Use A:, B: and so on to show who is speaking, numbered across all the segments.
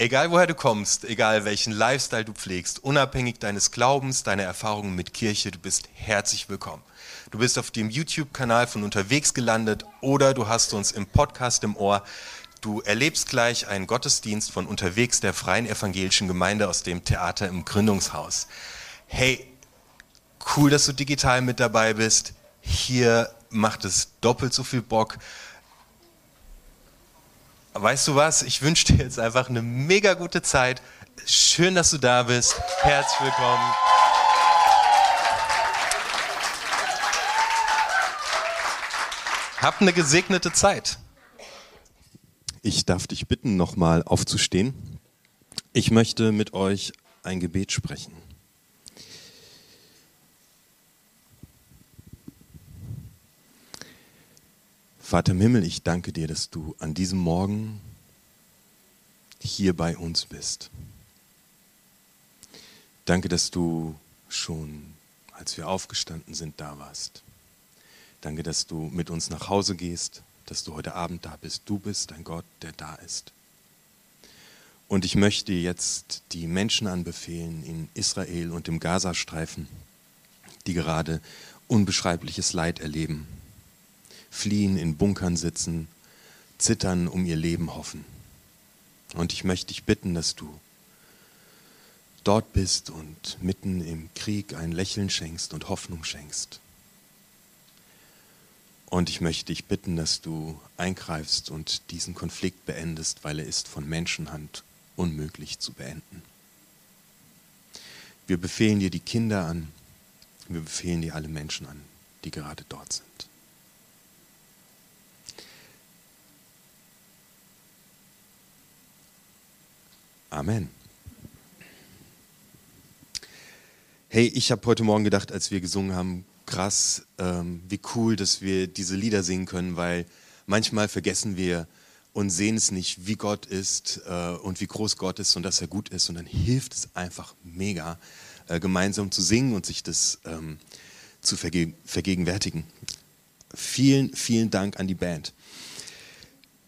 A: Egal woher du kommst, egal welchen Lifestyle du pflegst, unabhängig deines Glaubens, deiner Erfahrungen mit Kirche, du bist herzlich willkommen. Du bist auf dem YouTube-Kanal von unterwegs gelandet oder du hast uns im Podcast im Ohr. Du erlebst gleich einen Gottesdienst von unterwegs der Freien Evangelischen Gemeinde aus dem Theater im Gründungshaus. Hey, cool, dass du digital mit dabei bist. Hier macht es doppelt so viel Bock weißt du was? Ich wünsche dir jetzt einfach eine mega gute Zeit. Schön, dass du da bist. Herzlich willkommen. Hab eine gesegnete Zeit. Ich darf dich bitten, nochmal aufzustehen. Ich möchte mit euch ein Gebet sprechen. Vater im Himmel, ich danke dir, dass du an diesem Morgen hier bei uns bist. Danke, dass du schon, als wir aufgestanden sind, da warst. Danke, dass du mit uns nach Hause gehst, dass du heute Abend da bist. Du bist ein Gott, der da ist. Und ich möchte jetzt die Menschen anbefehlen in Israel und im Gazastreifen, die gerade unbeschreibliches Leid erleben fliehen, in Bunkern sitzen, zittern, um ihr Leben hoffen. Und ich möchte dich bitten, dass du dort bist und mitten im Krieg ein Lächeln schenkst und Hoffnung schenkst. Und ich möchte dich bitten, dass du eingreifst und diesen Konflikt beendest, weil er ist von Menschenhand unmöglich zu beenden. Wir befehlen dir die Kinder an, wir befehlen dir alle Menschen an, die gerade dort sind. Amen. Hey, ich habe heute Morgen gedacht, als wir gesungen haben, krass, ähm, wie cool, dass wir diese Lieder singen können, weil manchmal vergessen wir und sehen es nicht, wie Gott ist äh, und wie groß Gott ist und dass er gut ist. Und dann hilft es einfach mega, äh, gemeinsam zu singen und sich das ähm, zu verge vergegenwärtigen. Vielen, vielen Dank an die Band.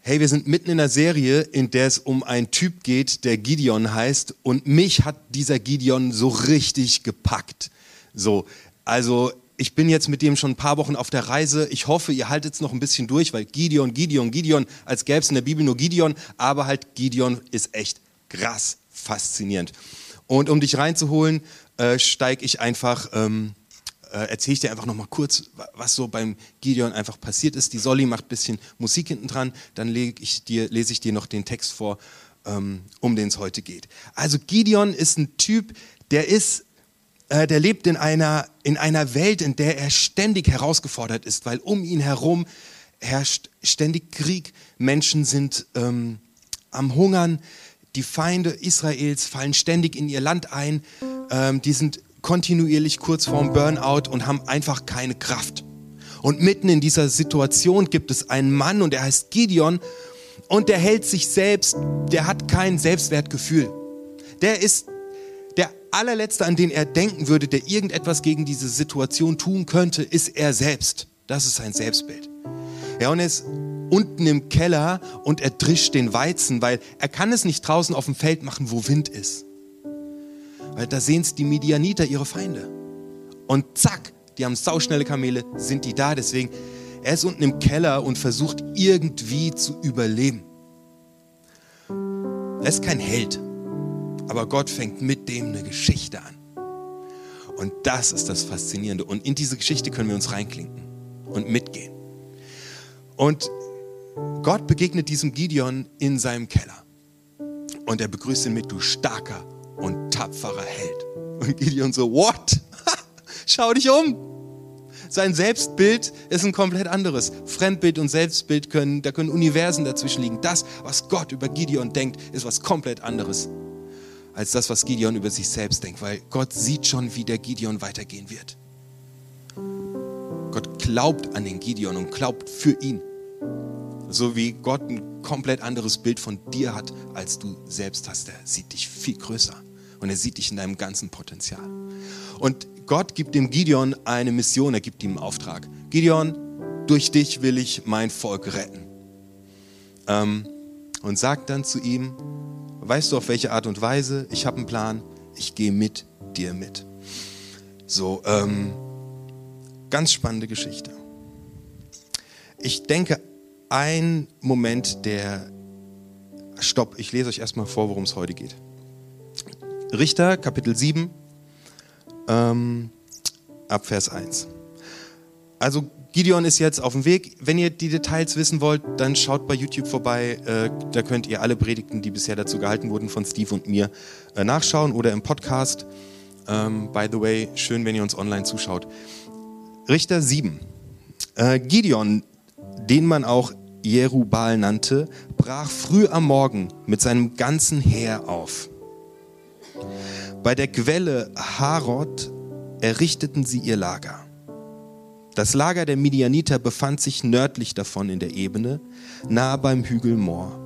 A: Hey, wir sind mitten in einer Serie, in der es um einen Typ geht, der Gideon heißt. Und mich hat dieser Gideon so richtig gepackt. So, also ich bin jetzt mit dem schon ein paar Wochen auf der Reise. Ich hoffe, ihr haltet es noch ein bisschen durch, weil Gideon, Gideon, Gideon, als gäbe es in der Bibel nur Gideon, aber halt Gideon ist echt krass faszinierend. Und um dich reinzuholen, äh, steige ich einfach ähm, äh, erzähle ich dir einfach nochmal kurz, was so beim Gideon einfach passiert ist. Die Solly macht ein bisschen Musik hinten dran, dann ich dir, lese ich dir noch den Text vor, ähm, um den es heute geht. Also Gideon ist ein Typ, der ist, äh, der lebt in einer, in einer Welt, in der er ständig herausgefordert ist, weil um ihn herum herrscht ständig Krieg, Menschen sind ähm, am Hungern, die Feinde Israels fallen ständig in ihr Land ein, ähm, die sind kontinuierlich kurz vorm Burnout und haben einfach keine Kraft. Und mitten in dieser Situation gibt es einen Mann und er heißt Gideon und der hält sich selbst, der hat kein Selbstwertgefühl. Der ist der allerletzte, an den er denken würde, der irgendetwas gegen diese Situation tun könnte, ist er selbst. Das ist sein Selbstbild. Ja, und er ist unten im Keller und er drischt den Weizen, weil er kann es nicht draußen auf dem Feld machen, wo Wind ist. Weil da sehen es die Midianiter, ihre Feinde. Und zack, die haben sauschnelle Kamele, sind die da. Deswegen, er ist unten im Keller und versucht irgendwie zu überleben. Er ist kein Held, aber Gott fängt mit dem eine Geschichte an. Und das ist das Faszinierende. Und in diese Geschichte können wir uns reinklinken und mitgehen. Und Gott begegnet diesem Gideon in seinem Keller. Und er begrüßt ihn mit, du starker und tapferer Held. Und Gideon so, what? Schau dich um. Sein Selbstbild ist ein komplett anderes. Fremdbild und Selbstbild können, da können Universen dazwischen liegen. Das, was Gott über Gideon denkt, ist was komplett anderes als das, was Gideon über sich selbst denkt, weil Gott sieht schon, wie der Gideon weitergehen wird. Gott glaubt an den Gideon und glaubt für ihn. So wie Gott ein komplett anderes Bild von dir hat, als du selbst hast. Er sieht dich viel größer und er sieht dich in deinem ganzen Potenzial. Und Gott gibt dem Gideon eine Mission, er gibt ihm einen Auftrag. Gideon, durch dich will ich mein Volk retten. Ähm, und sagt dann zu ihm, Weißt du auf welche Art und Weise? Ich habe einen Plan. Ich gehe mit dir mit. So, ähm, ganz spannende Geschichte. Ich denke, ein Moment, der. Stopp, ich lese euch erstmal vor, worum es heute geht. Richter, Kapitel 7, ähm, ab Vers 1. Also Gideon ist jetzt auf dem Weg. Wenn ihr die Details wissen wollt, dann schaut bei YouTube vorbei. Äh, da könnt ihr alle Predigten, die bisher dazu gehalten wurden, von Steve und mir äh, nachschauen oder im Podcast. Ähm, by the way, schön, wenn ihr uns online zuschaut. Richter 7. Äh, Gideon, den man auch Jerubal nannte, brach früh am Morgen mit seinem ganzen Heer auf. Bei der Quelle Harod errichteten sie ihr Lager. Das Lager der Midianiter befand sich nördlich davon in der Ebene, nahe beim Hügel Moor.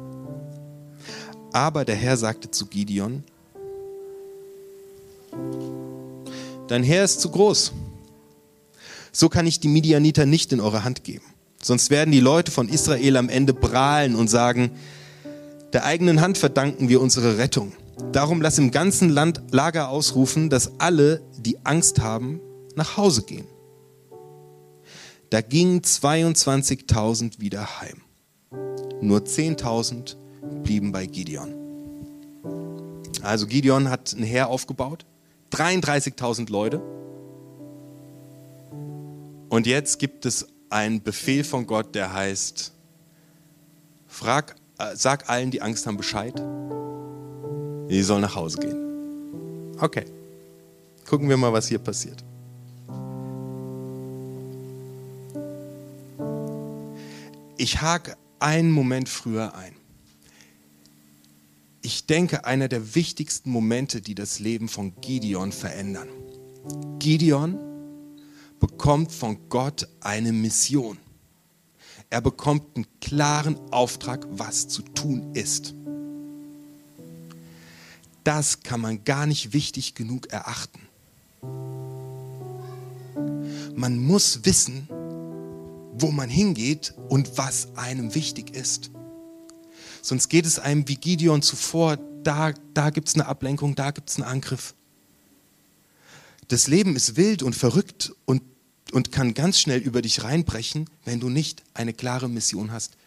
A: Aber der Herr sagte zu Gideon, Dein Heer ist zu groß. So kann ich die Midianiter nicht in eure Hand geben. Sonst werden die Leute von Israel am Ende prahlen und sagen, der eigenen Hand verdanken wir unsere Rettung. Darum lass im ganzen Land Lager ausrufen, dass alle, die Angst haben, nach Hause gehen. Da gingen 22.000 wieder heim. Nur 10.000 blieben bei Gideon. Also Gideon hat ein Heer aufgebaut, 33.000 Leute. Und jetzt gibt es einen Befehl von Gott, der heißt, frag, äh, sag allen, die Angst haben, Bescheid. Sie sollen nach Hause gehen. Okay. Gucken wir mal, was hier passiert. Ich hake einen Moment früher ein. Ich denke, einer der wichtigsten Momente, die das Leben von Gideon verändern. Gideon bekommt von Gott eine Mission. Er bekommt einen klaren Auftrag, was zu tun ist. Das kann man gar nicht wichtig genug erachten. Man muss wissen, wo man hingeht und was einem wichtig ist. Sonst geht es einem wie Gideon zuvor, da, da gibt es eine Ablenkung, da gibt es einen Angriff. Das Leben ist wild und verrückt und, und kann ganz schnell über dich reinbrechen, wenn du nicht eine klare Mission hast,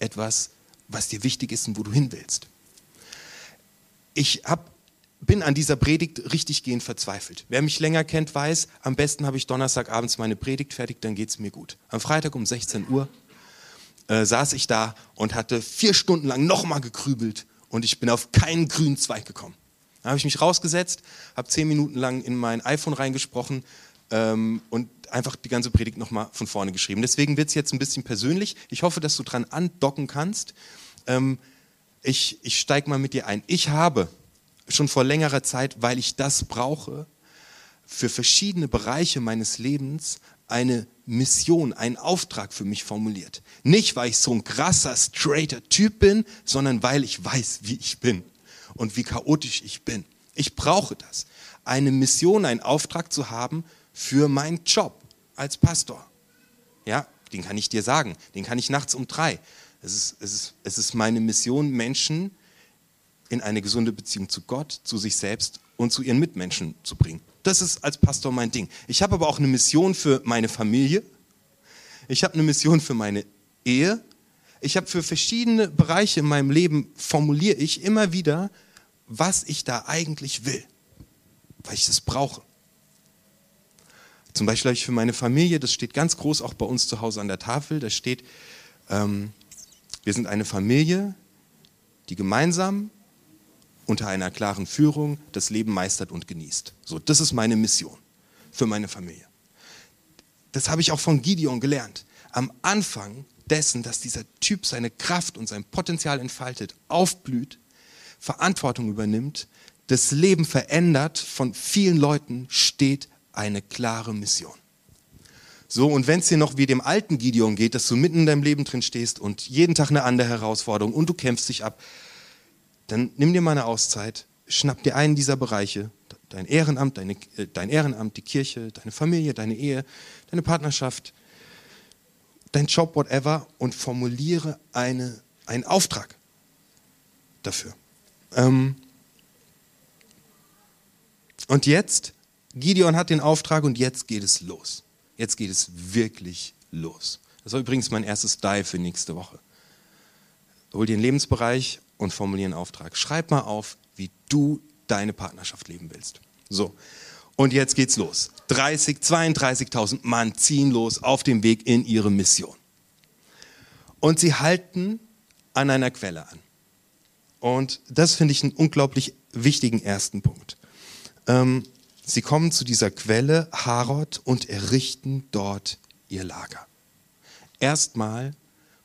A: etwas, was dir wichtig ist und wo du hin willst. Ich hab, bin an dieser Predigt richtiggehend verzweifelt. Wer mich länger kennt, weiß, am besten habe ich Donnerstagabends meine Predigt fertig, dann geht es mir gut. Am Freitag um 16 Uhr äh, saß ich da und hatte vier Stunden lang nochmal gekrübelt und ich bin auf keinen grünen Zweig gekommen. Dann habe ich mich rausgesetzt, habe zehn Minuten lang in mein iPhone reingesprochen ähm, und einfach die ganze Predigt nochmal von vorne geschrieben. Deswegen wird es jetzt ein bisschen persönlich. Ich hoffe, dass du dran andocken kannst. Ähm, ich ich steige mal mit dir ein. Ich habe schon vor längerer Zeit, weil ich das brauche, für verschiedene Bereiche meines Lebens eine Mission, einen Auftrag für mich formuliert. Nicht, weil ich so ein krasser, straighter Typ bin, sondern weil ich weiß, wie ich bin und wie chaotisch ich bin. Ich brauche das. Eine Mission, einen Auftrag zu haben für meinen Job als Pastor. Ja, den kann ich dir sagen. Den kann ich nachts um drei. Es ist, es ist, es ist meine Mission, Menschen in eine gesunde Beziehung zu Gott, zu sich selbst und zu ihren Mitmenschen zu bringen. Das ist als Pastor mein Ding. Ich habe aber auch eine Mission für meine Familie. Ich habe eine Mission für meine Ehe. Ich habe für verschiedene Bereiche in meinem Leben formuliere ich immer wieder, was ich da eigentlich will, weil ich das brauche. Zum Beispiel habe ich für meine Familie, das steht ganz groß auch bei uns zu Hause an der Tafel, da steht, ähm, wir sind eine Familie, die gemeinsam unter einer klaren Führung das Leben meistert und genießt. So, das ist meine Mission für meine Familie. Das habe ich auch von Gideon gelernt. Am Anfang dessen, dass dieser Typ seine Kraft und sein Potenzial entfaltet, aufblüht, Verantwortung übernimmt, das Leben verändert von vielen Leuten, steht eine klare Mission. So, und wenn es dir noch wie dem alten Gideon geht, dass du mitten in deinem Leben drin stehst und jeden Tag eine andere Herausforderung und du kämpfst dich ab, dann nimm dir mal eine Auszeit, schnapp dir einen dieser Bereiche, dein Ehrenamt, deine, äh, dein Ehrenamt, die Kirche, deine Familie, deine Ehe, deine Partnerschaft, dein Job, whatever, und formuliere eine, einen Auftrag dafür. Ähm und jetzt, Gideon hat den Auftrag und jetzt geht es los. Jetzt geht es wirklich los. Das war übrigens mein erstes Dive für nächste Woche. Hol dir einen Lebensbereich und formuliere einen Auftrag. Schreib mal auf, wie du deine Partnerschaft leben willst. So. Und jetzt geht's los. 30, 32.000 Mann ziehen los auf dem Weg in ihre Mission. Und sie halten an einer Quelle an. Und das finde ich einen unglaublich wichtigen ersten Punkt. Ähm, sie kommen zu dieser Quelle Harod und errichten dort ihr Lager. Erstmal,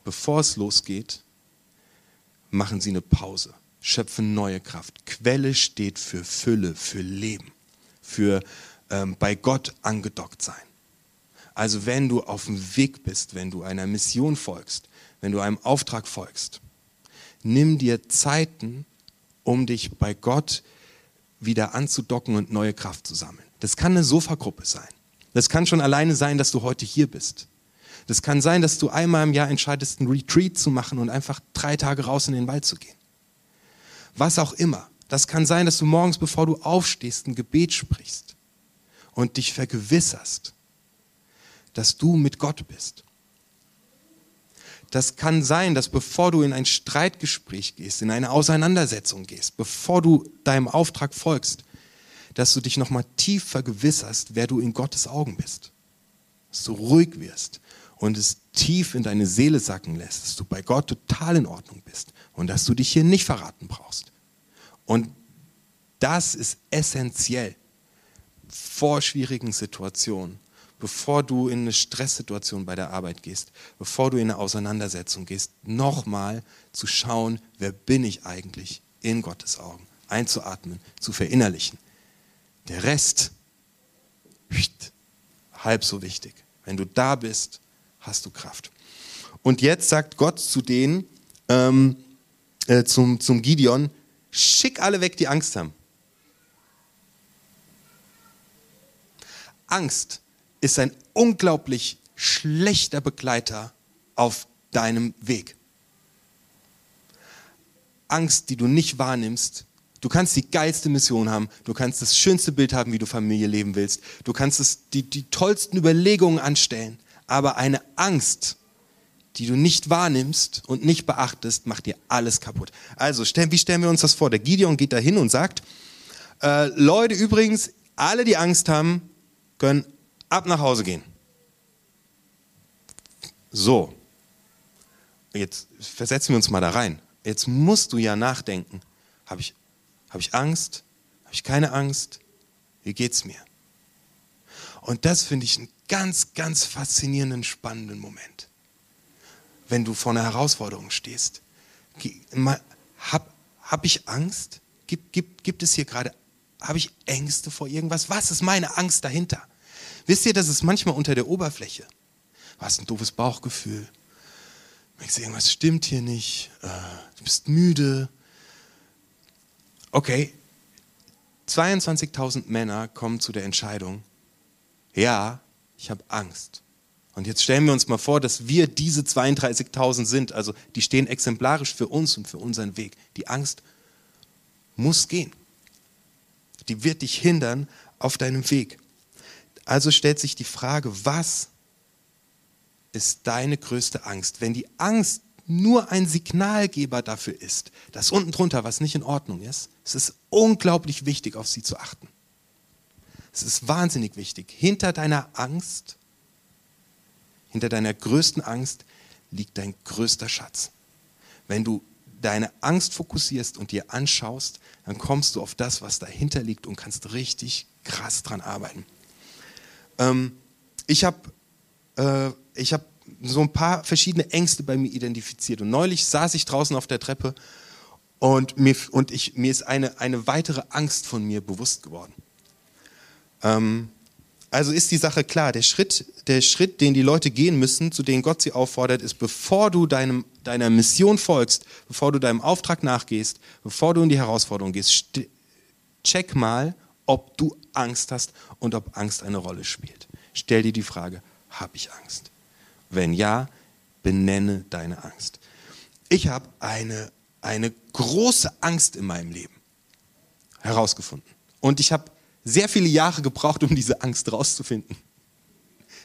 A: bevor es losgeht, machen sie eine Pause, schöpfen neue Kraft. Quelle steht für Fülle, für Leben, für ähm, bei Gott angedockt sein. Also wenn du auf dem Weg bist, wenn du einer Mission folgst, wenn du einem Auftrag folgst, nimm dir Zeiten, um dich bei Gott wieder anzudocken und neue Kraft zu sammeln. Das kann eine Sofagruppe sein. Das kann schon alleine sein, dass du heute hier bist. Das kann sein, dass du einmal im Jahr entscheidest, einen Retreat zu machen und einfach drei Tage raus in den Wald zu gehen. Was auch immer. Das kann sein, dass du morgens, bevor du aufstehst, ein Gebet sprichst und dich vergewisserst, dass du mit Gott bist. Das kann sein, dass bevor du in ein Streitgespräch gehst, in eine Auseinandersetzung gehst, bevor du deinem Auftrag folgst, dass du dich nochmal tief vergewisserst, wer du in Gottes Augen bist. Dass du ruhig wirst und es tief in deine Seele sacken lässt, dass du bei Gott total in Ordnung bist und dass du dich hier nicht verraten brauchst. Und das ist essentiell vor schwierigen Situationen, bevor du in eine Stresssituation bei der Arbeit gehst, bevor du in eine Auseinandersetzung gehst, nochmal zu schauen, wer bin ich eigentlich in Gottes Augen, einzuatmen, zu verinnerlichen. Der Rest, halb so wichtig. Wenn du da bist, hast du Kraft. Und jetzt sagt Gott zu denen, ähm, äh, zum, zum Gideon, schick alle weg, die Angst haben. Angst ist ein unglaublich schlechter Begleiter auf deinem Weg. Angst, die du nicht wahrnimmst, Du kannst die geilste Mission haben, du kannst das schönste Bild haben, wie du Familie leben willst, du kannst es, die, die tollsten Überlegungen anstellen, aber eine Angst, die du nicht wahrnimmst und nicht beachtest, macht dir alles kaputt. Also, wie stellen wir uns das vor? Der Gideon geht da hin und sagt, äh, Leute, übrigens, alle, die Angst haben, können ab nach Hause gehen. So, jetzt versetzen wir uns mal da rein. Jetzt musst du ja nachdenken. Habe ich, hab ich Angst? Habe ich keine Angst? Wie geht's mir? Und das finde ich einen ganz, ganz faszinierenden, spannenden Moment. Wenn du vor einer Herausforderung stehst. Habe hab ich Angst? Gibt, gibt, gibt es hier gerade, habe ich Ängste vor irgendwas? Was ist meine Angst dahinter? Wisst ihr, das ist manchmal unter der Oberfläche. Hast ein doofes Bauchgefühl. Merkst du, irgendwas stimmt hier nicht. Äh, du bist müde. Okay, 22.000 Männer kommen zu der Entscheidung, ja, ich habe Angst. Und jetzt stellen wir uns mal vor, dass wir diese 32.000 sind. Also die stehen exemplarisch für uns und für unseren Weg. Die Angst muss gehen. Die wird dich hindern auf deinem Weg. Also stellt sich die Frage, was ist deine größte Angst? Wenn die Angst nur ein Signalgeber dafür ist, dass unten drunter was nicht in Ordnung ist, es ist unglaublich wichtig, auf sie zu achten. Es ist wahnsinnig wichtig. Hinter deiner Angst, hinter deiner größten Angst liegt dein größter Schatz. Wenn du deine Angst fokussierst und dir anschaust, dann kommst du auf das, was dahinter liegt und kannst richtig krass dran arbeiten. Ähm, ich habe äh, hab so ein paar verschiedene Ängste bei mir identifiziert und neulich saß ich draußen auf der Treppe und mir, und ich, mir ist eine, eine weitere Angst von mir bewusst geworden. Ähm, also ist die Sache klar, der Schritt, der Schritt, den die Leute gehen müssen, zu dem Gott sie auffordert, ist, bevor du deinem, deiner Mission folgst, bevor du deinem Auftrag nachgehst, bevor du in die Herausforderung gehst, check mal, ob du Angst hast und ob Angst eine Rolle spielt. Stell dir die Frage, habe ich Angst? Wenn ja, benenne deine Angst. Ich habe eine eine große Angst in meinem Leben herausgefunden. Und ich habe sehr viele Jahre gebraucht, um diese Angst rauszufinden.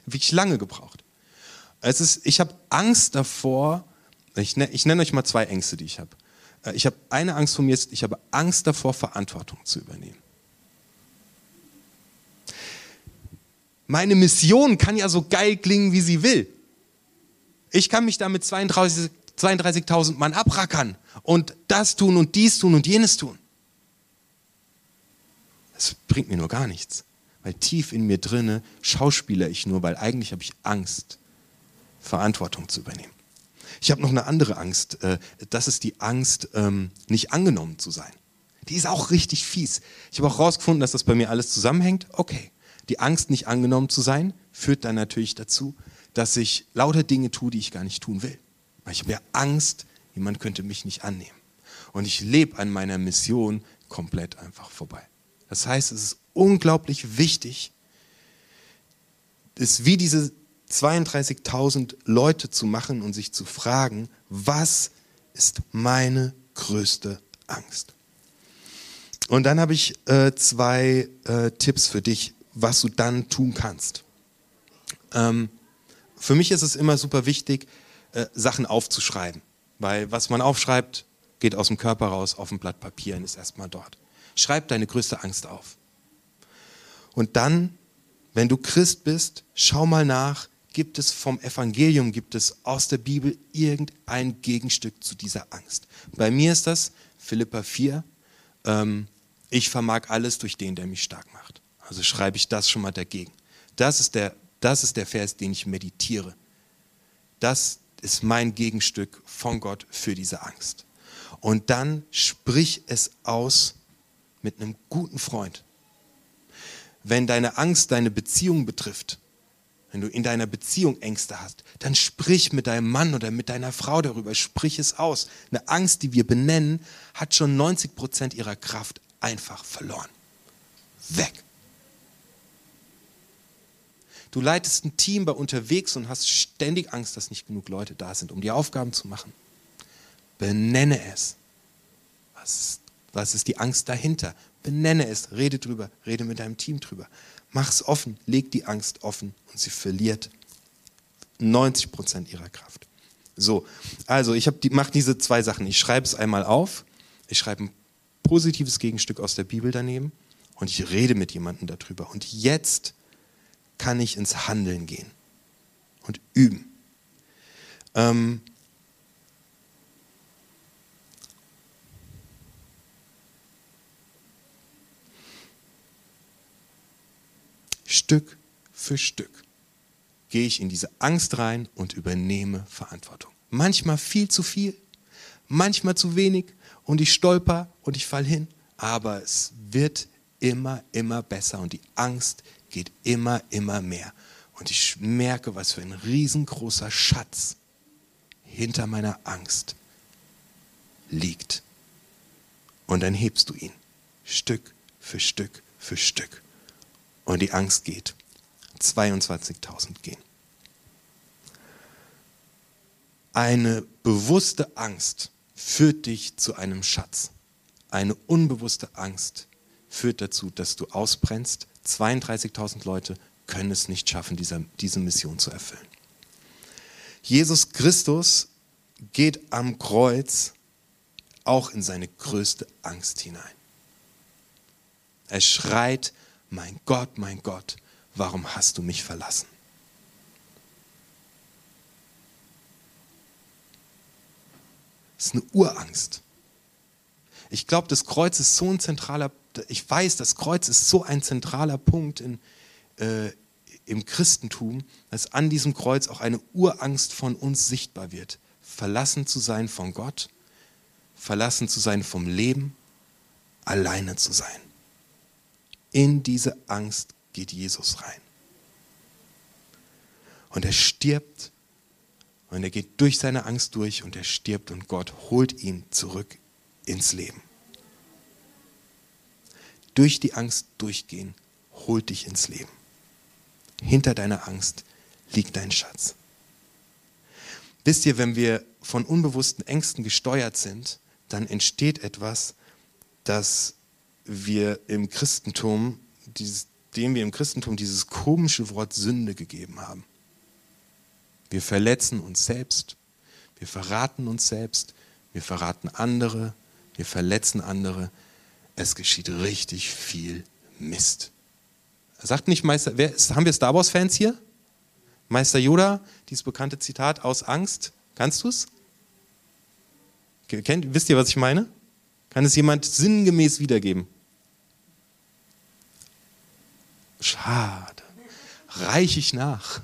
A: Wirklich lange gebraucht. Es ist, ich habe Angst davor, ich, ne, ich nenne euch mal zwei Ängste, die ich habe. Äh, ich habe eine Angst von mir, ich habe Angst davor, Verantwortung zu übernehmen. Meine Mission kann ja so geil klingen, wie sie will. Ich kann mich da mit 32.000 32 Mann abrackern und das tun und dies tun und jenes tun. Das bringt mir nur gar nichts, weil tief in mir drinne schauspieler ich nur, weil eigentlich habe ich Angst, Verantwortung zu übernehmen. Ich habe noch eine andere Angst. Äh, das ist die Angst, ähm, nicht angenommen zu sein. Die ist auch richtig fies. Ich habe auch herausgefunden, dass das bei mir alles zusammenhängt. Okay, die Angst, nicht angenommen zu sein, führt dann natürlich dazu, dass ich lauter Dinge tue, die ich gar nicht tun will. Weil ich habe ja Angst, jemand könnte mich nicht annehmen. Und ich lebe an meiner Mission komplett einfach vorbei. Das heißt, es ist unglaublich wichtig, es wie diese 32.000 Leute zu machen und sich zu fragen, was ist meine größte Angst? Und dann habe ich äh, zwei äh, Tipps für dich, was du dann tun kannst. Ähm, für mich ist es immer super wichtig, äh, Sachen aufzuschreiben, weil was man aufschreibt, geht aus dem Körper raus auf ein Blatt Papier und ist erstmal dort. Schreib deine größte Angst auf. Und dann, wenn du Christ bist, schau mal nach, gibt es vom Evangelium, gibt es aus der Bibel irgendein Gegenstück zu dieser Angst. Bei mir ist das Philippa 4, ähm, ich vermag alles durch den, der mich stark macht. Also schreibe ich das schon mal dagegen. Das ist der, das ist der Vers, den ich meditiere. Das ist mein Gegenstück von Gott für diese Angst. Und dann sprich es aus mit einem guten Freund. Wenn deine Angst deine Beziehung betrifft, wenn du in deiner Beziehung Ängste hast, dann sprich mit deinem Mann oder mit deiner Frau darüber, sprich es aus. Eine Angst, die wir benennen, hat schon 90 Prozent ihrer Kraft einfach verloren. Weg. Du leitest ein Team bei unterwegs und hast ständig Angst, dass nicht genug Leute da sind, um die Aufgaben zu machen. Benenne es. Was ist, was ist die Angst dahinter? Benenne es, rede drüber, rede mit deinem Team drüber. Mach es offen, leg die Angst offen und sie verliert 90 Prozent ihrer Kraft. So, also ich die, mache diese zwei Sachen. Ich schreibe es einmal auf, ich schreibe ein positives Gegenstück aus der Bibel daneben und ich rede mit jemandem darüber. Und jetzt kann ich ins Handeln gehen und üben. Ähm, Stück für Stück gehe ich in diese Angst rein und übernehme Verantwortung. Manchmal viel zu viel, manchmal zu wenig und ich stolper und ich fall hin, aber es wird immer, immer besser und die Angst geht immer, immer mehr. Und ich merke, was für ein riesengroßer Schatz hinter meiner Angst liegt. Und dann hebst du ihn Stück für Stück für Stück. Und die Angst geht. 22.000 gehen. Eine bewusste Angst führt dich zu einem Schatz. Eine unbewusste Angst führt dazu, dass du ausbrennst. 32.000 Leute können es nicht schaffen, diese, diese Mission zu erfüllen. Jesus Christus geht am Kreuz auch in seine größte Angst hinein. Er schreit, mein Gott, mein Gott, warum hast du mich verlassen? Das ist eine Urangst. Ich glaube, das Kreuz ist so ein zentraler, ich weiß, das Kreuz ist so ein zentraler Punkt in, äh, im Christentum, dass an diesem Kreuz auch eine Urangst von uns sichtbar wird. Verlassen zu sein von Gott, verlassen zu sein vom Leben, alleine zu sein. In diese Angst geht Jesus rein. Und er stirbt und er geht durch seine Angst durch und er stirbt und Gott holt ihn zurück ins Leben. Durch die Angst durchgehen holt dich ins Leben. Hinter deiner Angst liegt dein Schatz. Wisst ihr, wenn wir von unbewussten Ängsten gesteuert sind, dann entsteht etwas, das wir im Christentum, dieses, dem wir im Christentum dieses komische Wort Sünde gegeben haben. Wir verletzen uns selbst, wir verraten uns selbst, wir verraten andere, wir verletzen andere. Es geschieht richtig viel Mist. Sagt nicht Meister, wer, haben wir Star Wars-Fans hier? Meister Yoda, dieses bekannte Zitat aus Angst. Kannst du es? Wisst ihr, was ich meine? Kann es jemand sinngemäß wiedergeben? Schade. Reich ich nach.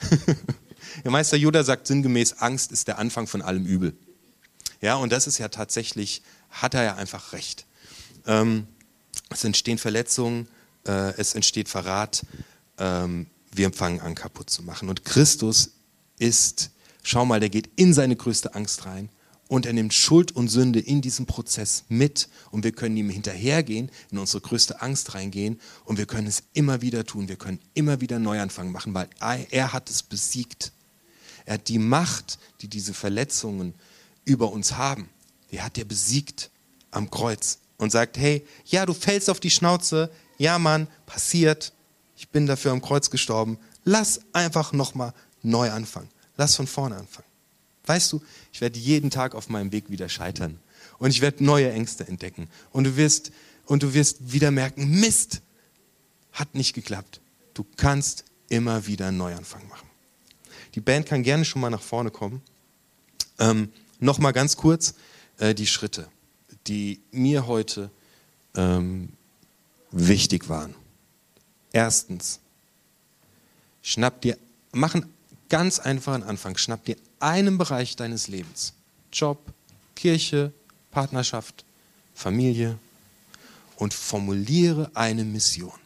A: Der Meister Yoda sagt sinngemäß, Angst ist der Anfang von allem Übel. Ja, und das ist ja tatsächlich, hat er ja einfach recht. Ähm, es entstehen Verletzungen, äh, es entsteht Verrat, ähm, wir fangen an kaputt zu machen. Und Christus ist, schau mal, der geht in seine größte Angst rein und er nimmt Schuld und Sünde in diesen Prozess mit und wir können ihm hinterhergehen, in unsere größte Angst reingehen und wir können es immer wieder tun, wir können immer wieder Neuanfang machen, weil er hat es besiegt. Er hat die Macht, die diese Verletzungen über uns haben, die hat er besiegt am Kreuz und sagt, hey, ja, du fällst auf die Schnauze, ja Mann, passiert, ich bin dafür am Kreuz gestorben, lass einfach nochmal neu anfangen, lass von vorne anfangen. Weißt du, ich werde jeden Tag auf meinem Weg wieder scheitern und ich werde neue Ängste entdecken und du wirst und du wirst wieder merken, Mist, hat nicht geklappt. Du kannst immer wieder einen Neuanfang machen. Die Band kann gerne schon mal nach vorne kommen. Ähm, noch mal ganz kurz äh, die Schritte, die mir heute ähm, wichtig waren. Erstens, schnapp dir, machen ganz einfachen Anfang, schnapp dir einen Bereich deines Lebens, Job, Kirche, Partnerschaft, Familie und formuliere eine Mission,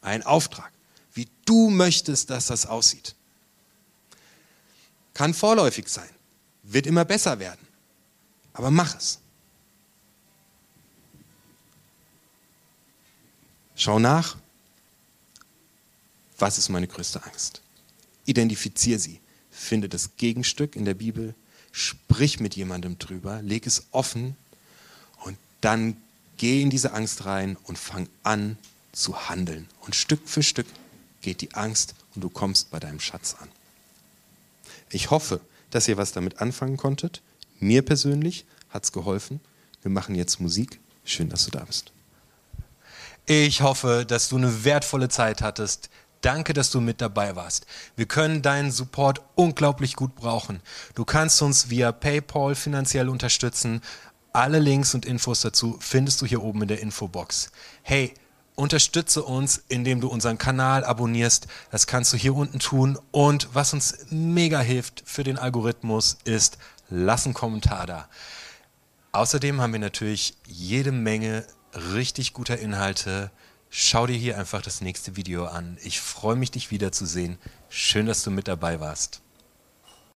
A: einen Auftrag, wie du möchtest, dass das aussieht. Kann vorläufig sein, wird immer besser werden, aber mach es. Schau nach, was ist meine größte Angst? Identifiziere sie finde das Gegenstück in der Bibel, sprich mit jemandem drüber, leg es offen und dann geh in diese Angst rein und fang an zu handeln. Und Stück für Stück geht die Angst und du kommst bei deinem Schatz an. Ich hoffe, dass ihr was damit anfangen konntet. Mir persönlich hat es geholfen. Wir machen jetzt Musik. Schön, dass du da bist.
B: Ich hoffe, dass du eine wertvolle Zeit hattest Danke, dass du mit dabei warst. Wir können deinen Support unglaublich gut brauchen. Du kannst uns via PayPal finanziell unterstützen. Alle Links und Infos dazu findest du hier oben in der Infobox. Hey, unterstütze uns, indem du unseren Kanal abonnierst. Das kannst du hier unten tun. Und was uns mega hilft für den Algorithmus ist, lass einen Kommentar da. Außerdem haben wir natürlich jede Menge richtig guter Inhalte Schau dir hier einfach das nächste Video an. Ich freue mich, dich wiederzusehen. Schön, dass du mit dabei warst.